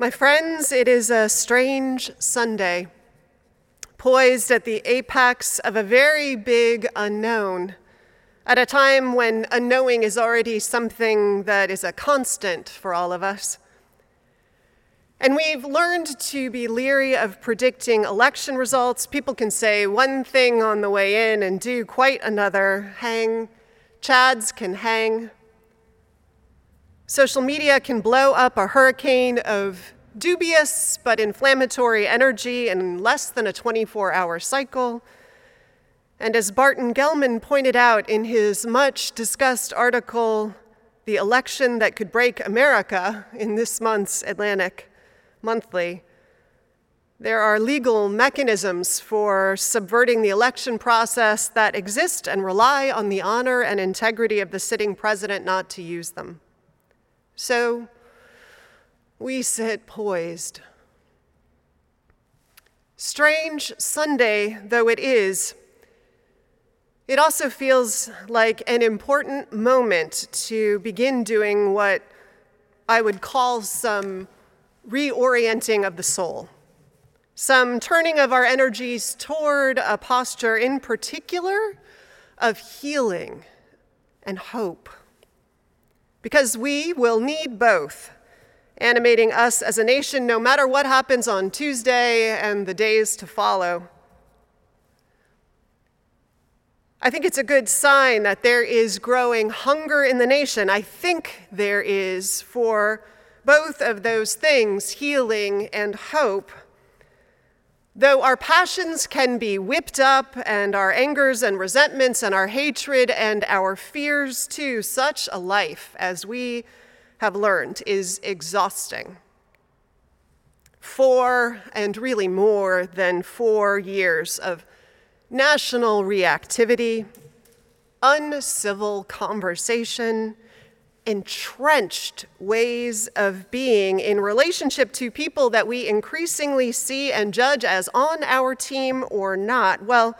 My friends, it is a strange Sunday, poised at the apex of a very big unknown, at a time when unknowing is already something that is a constant for all of us. And we've learned to be leery of predicting election results. People can say one thing on the way in and do quite another. Hang, Chads can hang. Social media can blow up a hurricane of dubious but inflammatory energy in less than a 24 hour cycle. And as Barton Gellman pointed out in his much discussed article, The Election That Could Break America, in this month's Atlantic Monthly, there are legal mechanisms for subverting the election process that exist and rely on the honor and integrity of the sitting president not to use them. So we sit poised. Strange Sunday though it is, it also feels like an important moment to begin doing what I would call some reorienting of the soul, some turning of our energies toward a posture in particular of healing and hope because we will need both, animating us as a nation no matter what happens on Tuesday and the days to follow. I think it's a good sign that there is growing hunger in the nation. I think there is for both of those things, healing and hope. Though our passions can be whipped up, and our angers and resentments, and our hatred and our fears too, such a life as we have learned is exhausting. Four, and really more than four years of national reactivity, uncivil conversation, entrenched ways of being in relationship to people that we increasingly see and judge as on our team or not, well,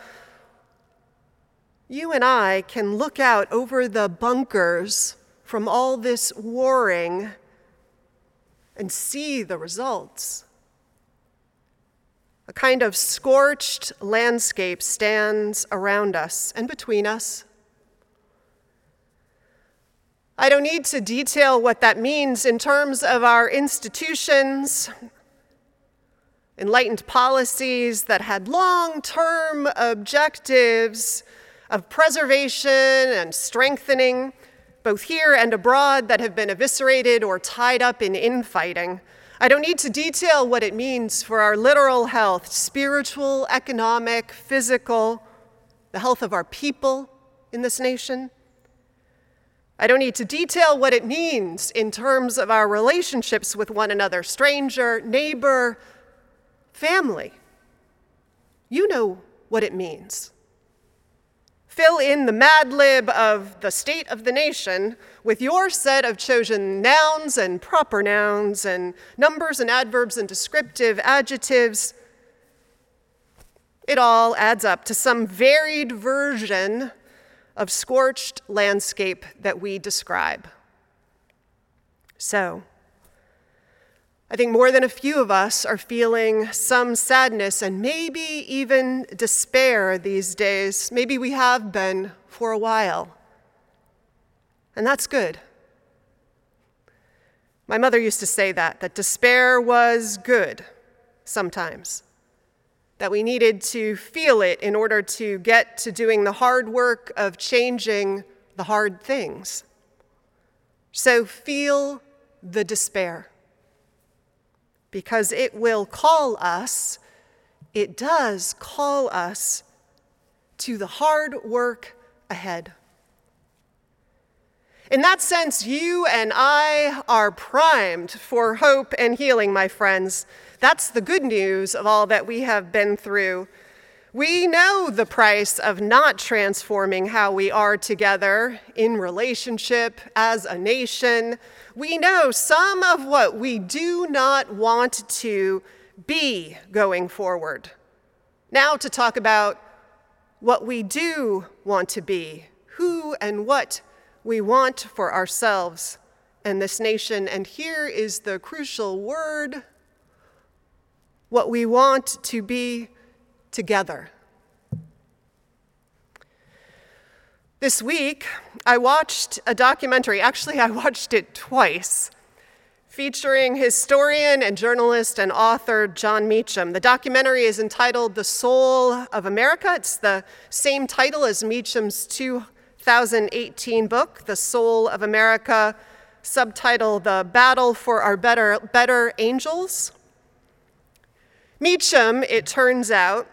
you and I can look out over the bunkers from all this warring and see the results. A kind of scorched landscape stands around us and between us I don't need to detail what that means in terms of our institutions, enlightened policies that had long term objectives of preservation and strengthening, both here and abroad, that have been eviscerated or tied up in infighting. I don't need to detail what it means for our literal health spiritual, economic, physical, the health of our people in this nation. I don't need to detail what it means in terms of our relationships with one another stranger, neighbor, family. You know what it means. Fill in the mad lib of the state of the nation with your set of chosen nouns and proper nouns and numbers and adverbs and descriptive adjectives. It all adds up to some varied version of scorched landscape that we describe. So, I think more than a few of us are feeling some sadness and maybe even despair these days. Maybe we have been for a while. And that's good. My mother used to say that, that despair was good sometimes that we needed to feel it in order to get to doing the hard work of changing the hard things. So feel the despair, because it will call us it does call us to the hard work ahead. In that sense, you and I are primed for hope and healing, my friends. That's the good news of all that we have been through. We know the price of not transforming how we are together in relationship as a nation. We know some of what we do not want to be going forward. Now, to talk about what we do want to be, who and what we want for ourselves and this nation. And here is the crucial word what we want to be together. This week, I watched a documentary. Actually, I watched it twice, featuring historian and journalist and author Jon Meacham. The documentary is entitled The Soul of America. It's the same title as Meacham's 2018 book, The Soul of America, subtitle The Battle for Our Better, Better Angels. Meacham, it turns out,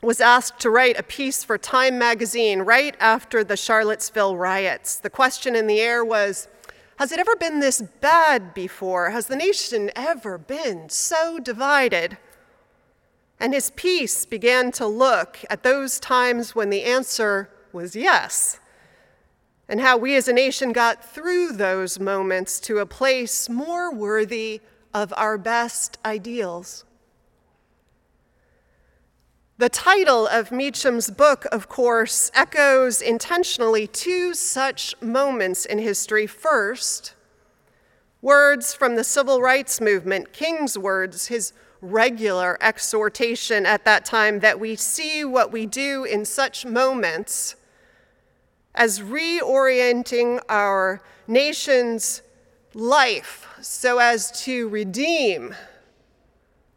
was asked to write a piece for Time magazine right after the Charlottesville riots. The question in the air was Has it ever been this bad before? Has the nation ever been so divided? And his piece began to look at those times when the answer was yes, and how we as a nation got through those moments to a place more worthy of our best ideals. The title of Meacham's book, of course, echoes intentionally two such moments in history. First, words from the civil rights movement, King's words, his regular exhortation at that time that we see what we do in such moments as reorienting our nation's life so as to redeem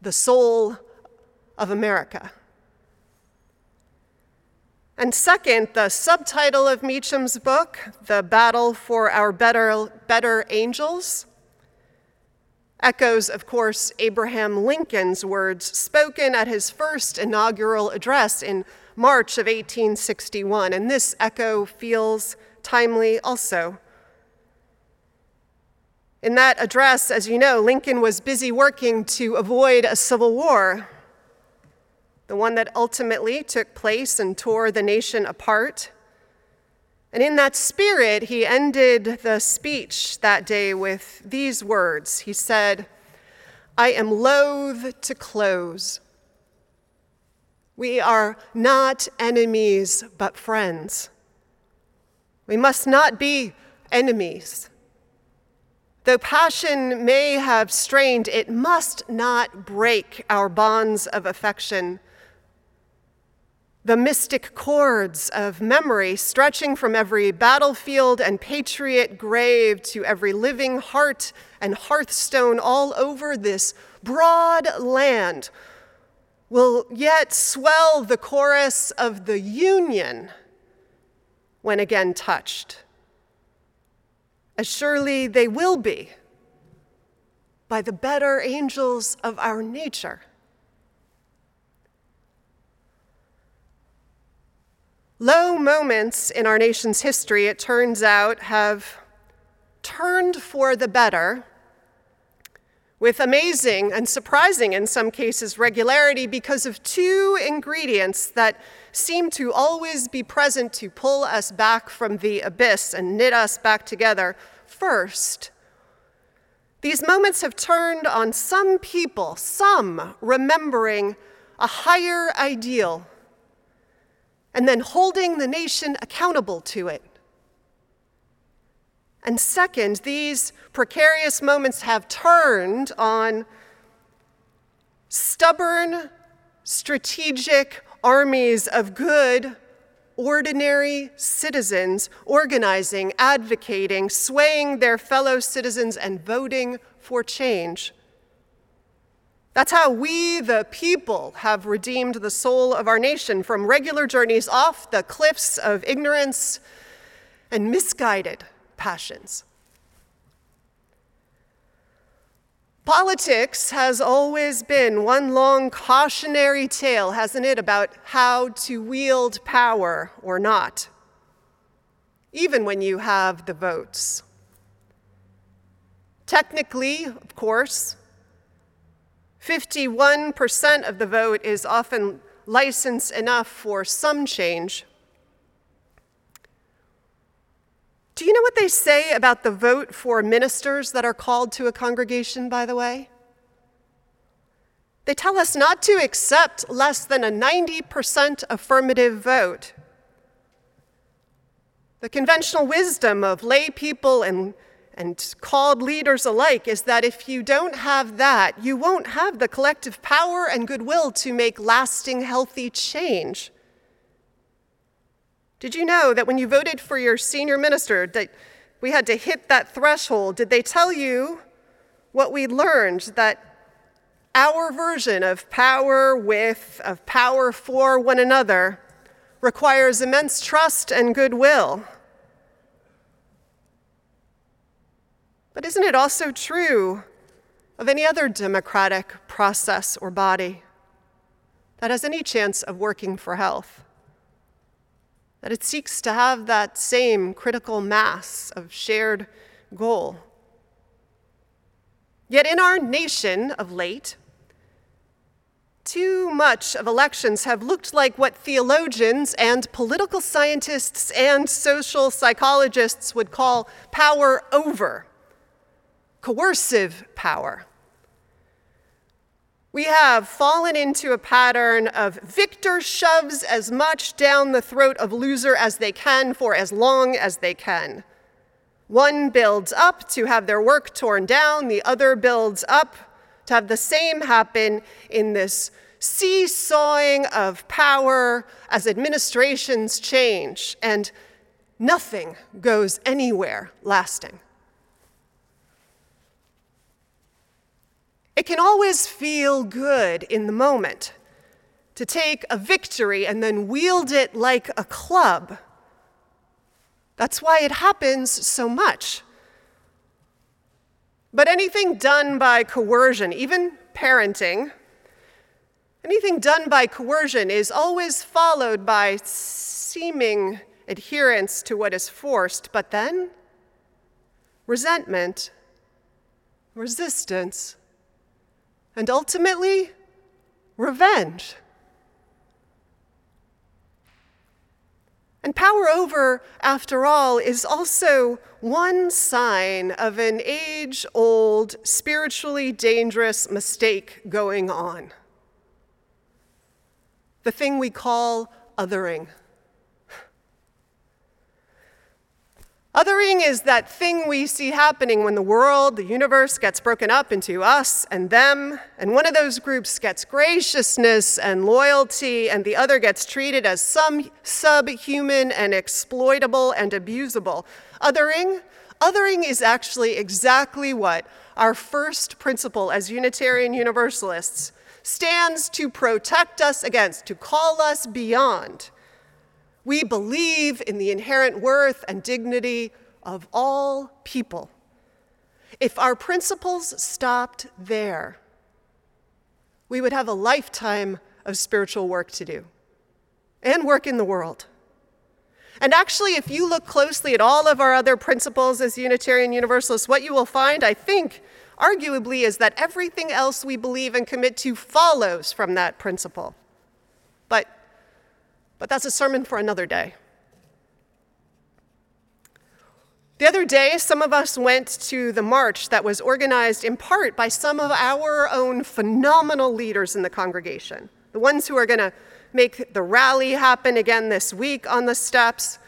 the soul of America. And second, the subtitle of Meacham's book, The Battle for Our Better, Better Angels, echoes, of course, Abraham Lincoln's words spoken at his first inaugural address in March of 1861. And this echo feels timely also. In that address, as you know, Lincoln was busy working to avoid a civil war the one that ultimately took place and tore the nation apart. And in that spirit, he ended the speech that day with these words. He said, I am loath to close. We are not enemies, but friends. We must not be enemies. Though passion may have strained, it must not break our bonds of affection the mystic cords of memory stretching from every battlefield and patriot grave to every living heart and hearthstone all over this broad land will yet swell the chorus of the Union when again touched. As surely they will be by the better angels of our nature. Low moments in our nation's history, it turns out, have turned for the better with amazing and surprising, in some cases, regularity because of two ingredients that seem to always be present to pull us back from the abyss and knit us back together. First, these moments have turned on some people, some remembering a higher ideal and then holding the nation accountable to it. And second, these precarious moments have turned on stubborn, strategic armies of good, ordinary citizens organizing, advocating, swaying their fellow citizens, and voting for change. That's how we, the people, have redeemed the soul of our nation from regular journeys off the cliffs of ignorance and misguided passions. Politics has always been one long cautionary tale, hasn't it, about how to wield power or not, even when you have the votes. Technically, of course, 51% of the vote is often license enough for some change. Do you know what they say about the vote for ministers that are called to a congregation, by the way? They tell us not to accept less than a 90% affirmative vote. The conventional wisdom of lay people and, and called leaders alike is that if you don't have that, you won't have the collective power and goodwill to make lasting, healthy change. Did you know that when you voted for your senior minister that we had to hit that threshold? Did they tell you what we learned that our version of power with, of power for one another requires immense trust and goodwill? But isn't it also true of any other democratic process or body that has any chance of working for health? that it seeks to have that same critical mass of shared goal. Yet in our nation of late, too much of elections have looked like what theologians and political scientists and social psychologists would call power over, coercive power. We have fallen into a pattern of victor shoves as much down the throat of loser as they can for as long as they can. One builds up to have their work torn down, the other builds up to have the same happen in this seesawing of power as administrations change, and nothing goes anywhere lasting. It can always feel good in the moment to take a victory and then wield it like a club. That's why it happens so much. But anything done by coercion, even parenting, anything done by coercion is always followed by seeming adherence to what is forced, but then resentment, resistance, and ultimately, revenge. And power over, after all, is also one sign of an age old, spiritually dangerous mistake going on. The thing we call othering. Othering is that thing we see happening when the world, the universe, gets broken up into us and them, and one of those groups gets graciousness and loyalty, and the other gets treated as some subhuman and exploitable and abusable. Othering, othering is actually exactly what our first principle as Unitarian Universalists stands to protect us against, to call us beyond. We believe in the inherent worth and dignity of all people. If our principles stopped there, we would have a lifetime of spiritual work to do and work in the world. And actually, if you look closely at all of our other principles as Unitarian Universalists, what you will find, I think, arguably, is that everything else we believe and commit to follows from that principle. But but that's a sermon for another day. The other day, some of us went to the march that was organized in part by some of our own phenomenal leaders in the congregation, the ones who are going to make the rally happen again this week on the steps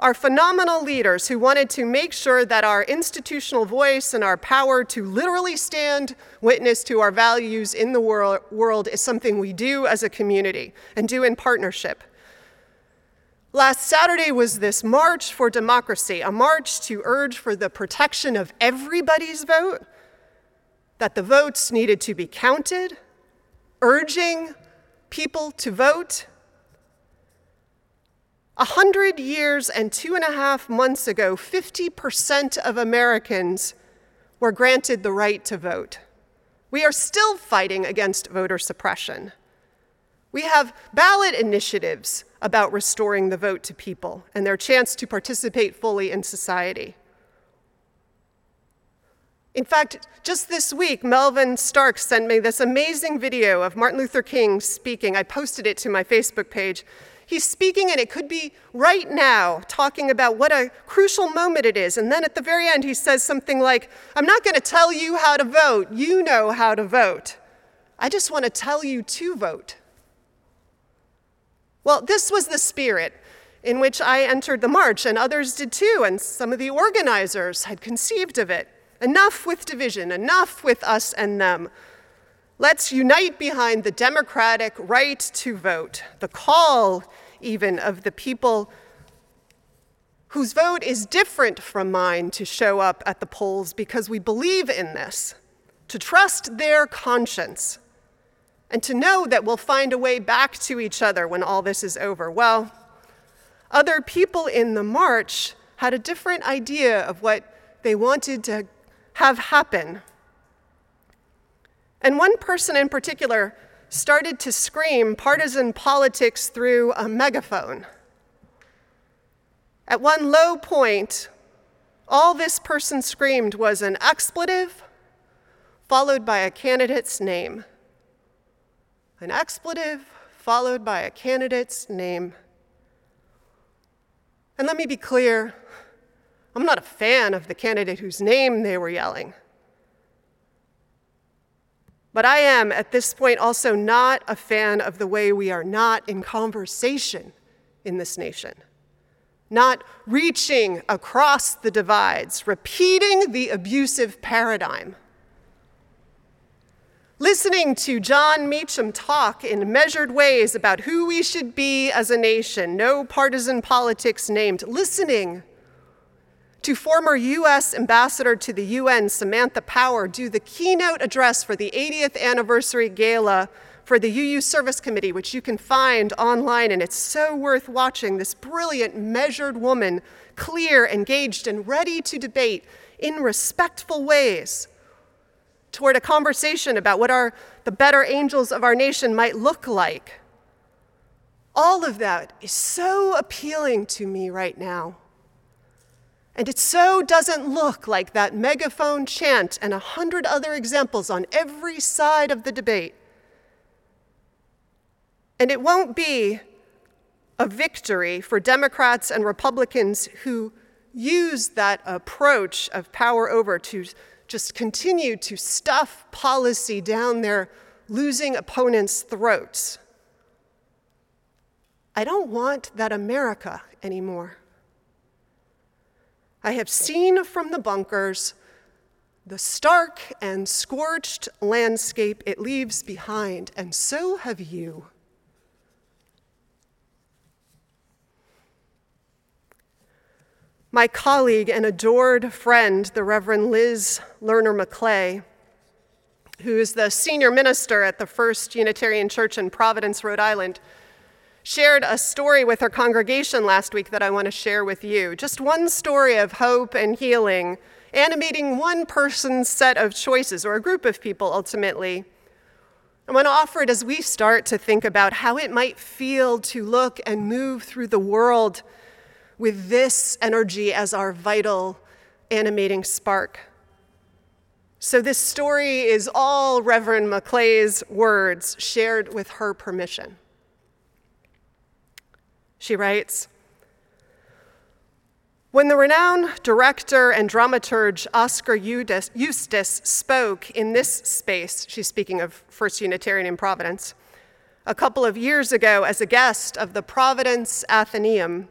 are phenomenal leaders who wanted to make sure that our institutional voice and our power to literally stand witness to our values in the wor- world is something we do as a community and do in partnership. Last Saturday was this March for Democracy, a march to urge for the protection of everybody's vote, that the votes needed to be counted, urging people to vote a hundred years and two and a half months ago, 50% of Americans were granted the right to vote. We are still fighting against voter suppression. We have ballot initiatives about restoring the vote to people and their chance to participate fully in society. In fact, just this week, Melvin Stark sent me this amazing video of Martin Luther King speaking. I posted it to my Facebook page. He's speaking, and it could be right now, talking about what a crucial moment it is. And then at the very end, he says something like, I'm not going to tell you how to vote. You know how to vote. I just want to tell you to vote. Well, this was the spirit in which I entered the march, and others did too, and some of the organizers had conceived of it. Enough with division, enough with us and them. Let's unite behind the democratic right to vote, the call even of the people whose vote is different from mine to show up at the polls because we believe in this, to trust their conscience, and to know that we'll find a way back to each other when all this is over. Well, other people in the march had a different idea of what they wanted to have happen. And one person in particular started to scream partisan politics through a megaphone. At one low point, all this person screamed was an expletive followed by a candidate's name. An expletive followed by a candidate's name. And let me be clear I'm not a fan of the candidate whose name they were yelling. But I am, at this point, also not a fan of the way we are not in conversation in this nation, not reaching across the divides, repeating the abusive paradigm. Listening to Jon Meacham talk in measured ways about who we should be as a nation, no partisan politics named, listening to former U.S. Ambassador to the UN, Samantha Power, do the keynote address for the 80th anniversary gala for the UU Service Committee, which you can find online, and it's so worth watching. This brilliant, measured woman, clear, engaged, and ready to debate in respectful ways toward a conversation about what our, the better angels of our nation might look like. All of that is so appealing to me right now. And it so doesn't look like that megaphone chant and a hundred other examples on every side of the debate. And it won't be a victory for Democrats and Republicans who use that approach of power over to just continue to stuff policy down their losing opponents' throats. I don't want that America anymore. I have seen from the bunkers the stark and scorched landscape it leaves behind, and so have you. My colleague and adored friend, the Reverend Liz Lerner Maclay, who is the senior minister at the First Unitarian Church in Providence, Rhode Island, shared a story with her congregation last week that I want to share with you. Just one story of hope and healing, animating one person's set of choices, or a group of people ultimately. I want to offer it as we start to think about how it might feel to look and move through the world with this energy as our vital animating spark. So, this story is all Reverend Maclay's words shared with her permission. She writes When the renowned director and dramaturge Oskar Eustis spoke in this space, she's speaking of First Unitarian in Providence, a couple of years ago as a guest of the Providence Athenaeum,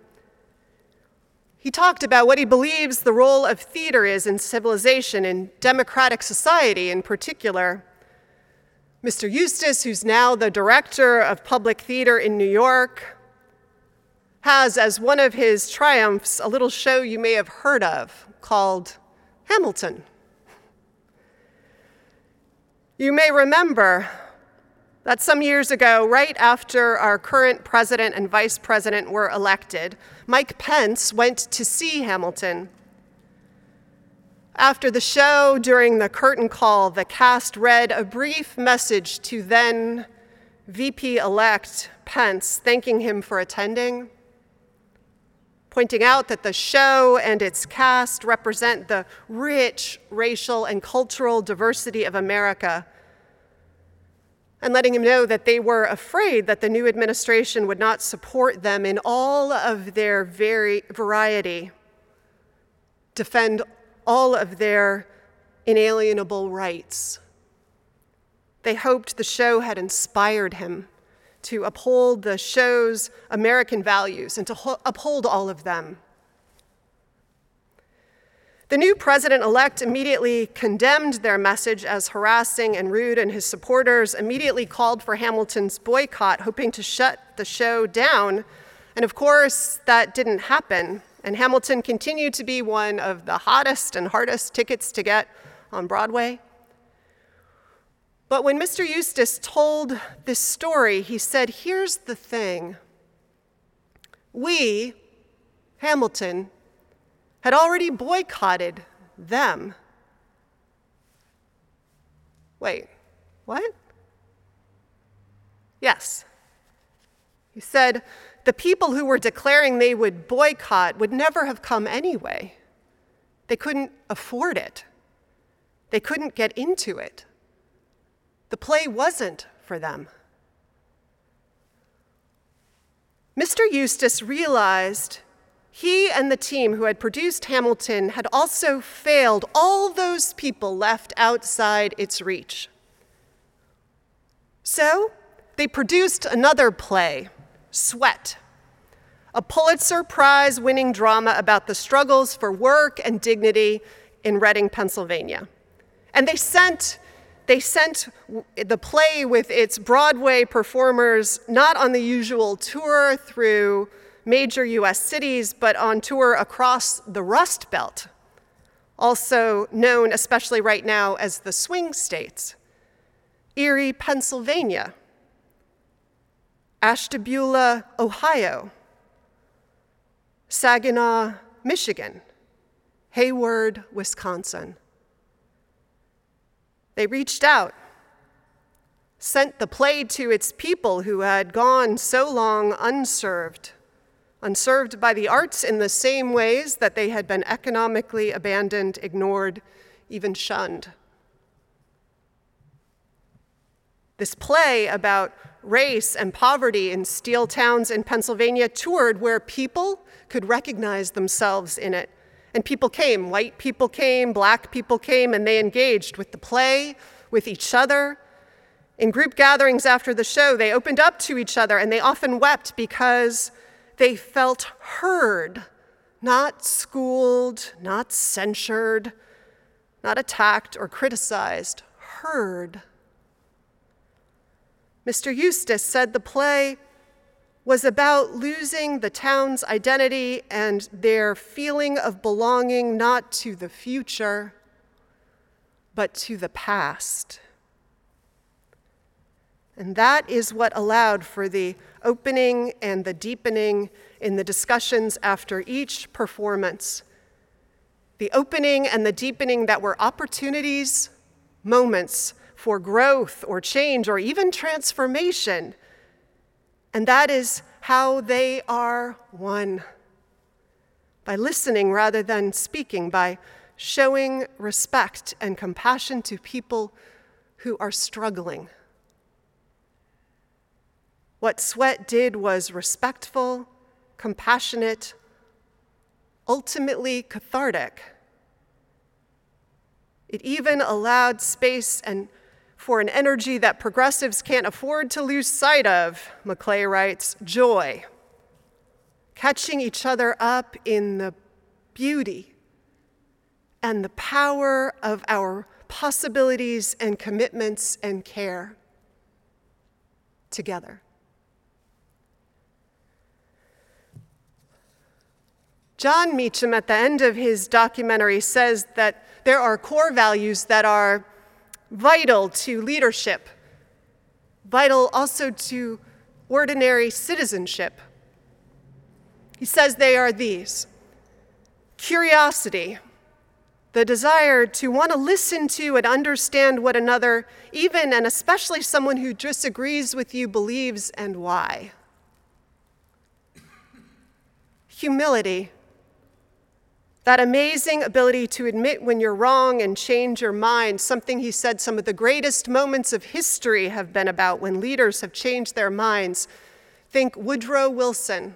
he talked about what he believes the role of theater is in civilization, in democratic society in particular. Mr. Eustis, who's now the director of public theater in New York, has as one of his triumphs a little show you may have heard of called Hamilton. You may remember that some years ago, right after our current president and vice president were elected, Mike Pence went to see Hamilton. After the show, during the curtain call, the cast read a brief message to then VP elect Pence, thanking him for attending, pointing out that the show and its cast represent the rich racial and cultural diversity of America, and letting him know that they were afraid that the new administration would not support them in all of their very variety, defend all of their inalienable rights. They hoped the show had inspired him to uphold the show's American values and to ho- uphold all of them. The new president elect immediately condemned their message as harassing and rude, and his supporters immediately called for Hamilton's boycott, hoping to shut the show down. And of course, that didn't happen. And Hamilton continued to be one of the hottest and hardest tickets to get on Broadway. But when Mr. Eustis told this story, he said, Here's the thing. We, Hamilton, had already boycotted them. Wait, what? Yes. He said, the people who were declaring they would boycott would never have come anyway. They couldn't afford it, they couldn't get into it. The play wasn't for them. Mr. Eustis realized he and the team who had produced Hamilton had also failed all those people left outside its reach. So they produced another play Sweat, a Pulitzer Prize winning drama about the struggles for work and dignity in Reading, Pennsylvania. And they sent, they sent the play with its Broadway performers not on the usual tour through major US cities, but on tour across the Rust Belt, also known, especially right now, as the swing states. Erie, Pennsylvania, Ashtabula, Ohio, Saginaw, Michigan, Hayward, Wisconsin. They reached out, sent the play to its people who had gone so long unserved, unserved by the arts in the same ways that they had been economically abandoned, ignored, even shunned. This play about race and poverty in steel towns in Pennsylvania toured where people could recognize themselves in it. And people came, white people came, black people came, and they engaged with the play, with each other. In group gatherings after the show, they opened up to each other and they often wept because they felt heard, not schooled, not censured, not attacked or criticized, heard. Mr. Eustis said the play was about losing the town's identity and their feeling of belonging not to the future, but to the past. And that is what allowed for the opening and the deepening in the discussions after each performance. The opening and the deepening that were opportunities, moments for growth or change or even transformation. And that is how they are one. By listening rather than speaking, by showing respect and compassion to people who are struggling. What Sweat did was respectful, compassionate, ultimately cathartic. It even allowed space and for an energy that progressives can't afford to lose sight of, Maclay writes, joy. Catching each other up in the beauty and the power of our possibilities and commitments and care together. Jon Meacham, at the end of his documentary, says that there are core values that are vital to leadership, vital also to ordinary citizenship. He says they are these curiosity, the desire to want to listen to and understand what another, even and especially someone who disagrees with you, believes and why. Humility, that amazing ability to admit when you're wrong and change your mind, something he said some of the greatest moments of history have been about when leaders have changed their minds. Think Woodrow Wilson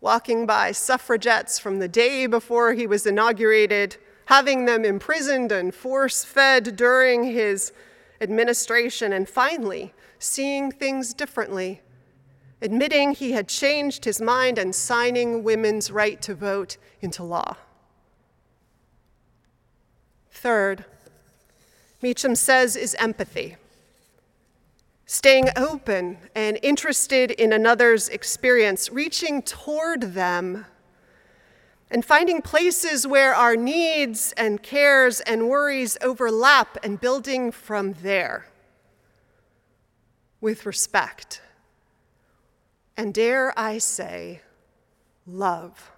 walking by suffragettes from the day before he was inaugurated having them imprisoned and force fed during his administration, and finally, seeing things differently, admitting he had changed his mind and signing women's right to vote into law. Third, Meacham says is empathy. Staying open and interested in another's experience, reaching toward them and finding places where our needs and cares and worries overlap and building from there with respect. And dare I say, love.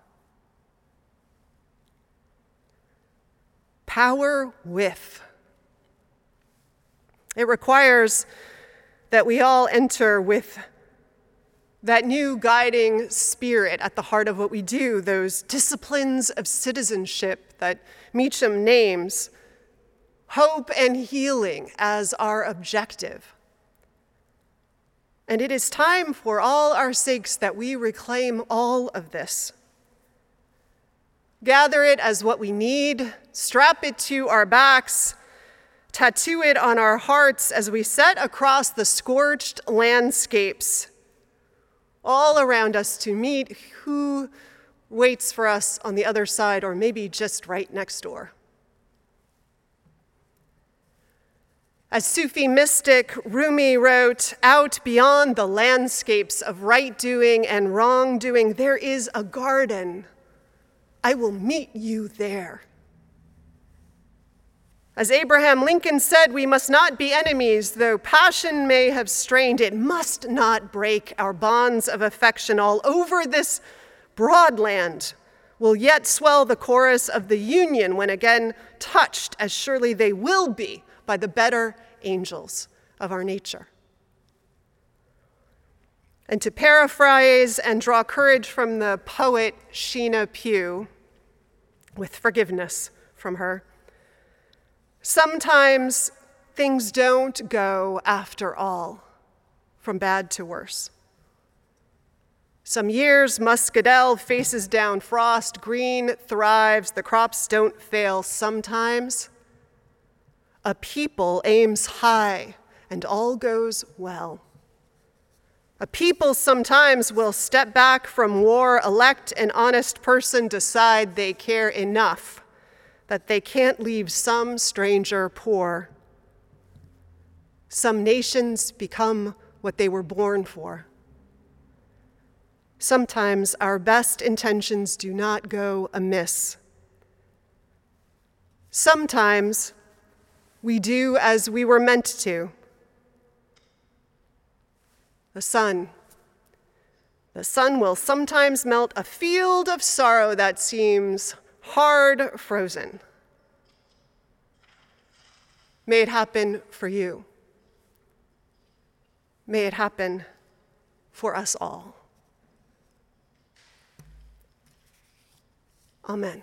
Power with. It requires that we all enter with that new guiding spirit at the heart of what we do, those disciplines of citizenship that Meacham names, hope and healing as our objective. And it is time for all our sakes that we reclaim all of this. Gather it as what we need, strap it to our backs, tattoo it on our hearts as we set across the scorched landscapes all around us to meet who waits for us on the other side or maybe just right next door. As Sufi mystic Rumi wrote, out beyond the landscapes of right doing and wrong doing, there is a garden. I will meet you there. As Abraham Lincoln said, we must not be enemies, though passion may have strained, it must not break our bonds of affection. All over this broad land will yet swell the chorus of the union when again touched, as surely they will be by the better angels of our nature. And to paraphrase and draw courage from the poet Sheenagh Pugh, with forgiveness from her. Sometimes things don't go after all, from bad to worse. Some years, muscadel faces down frost, green thrives, the crops don't fail. Sometimes, a people aims high and all goes well. A people sometimes will step back from war, elect an honest person, decide they care enough that they can't leave some stranger poor. Some nations become what they were born for. Sometimes our best intentions do not go amiss. Sometimes we do as we were meant to. The sun. The sun will sometimes melt a field of sorrow that seems hard frozen. May it happen for you. May it happen for us all. Amen.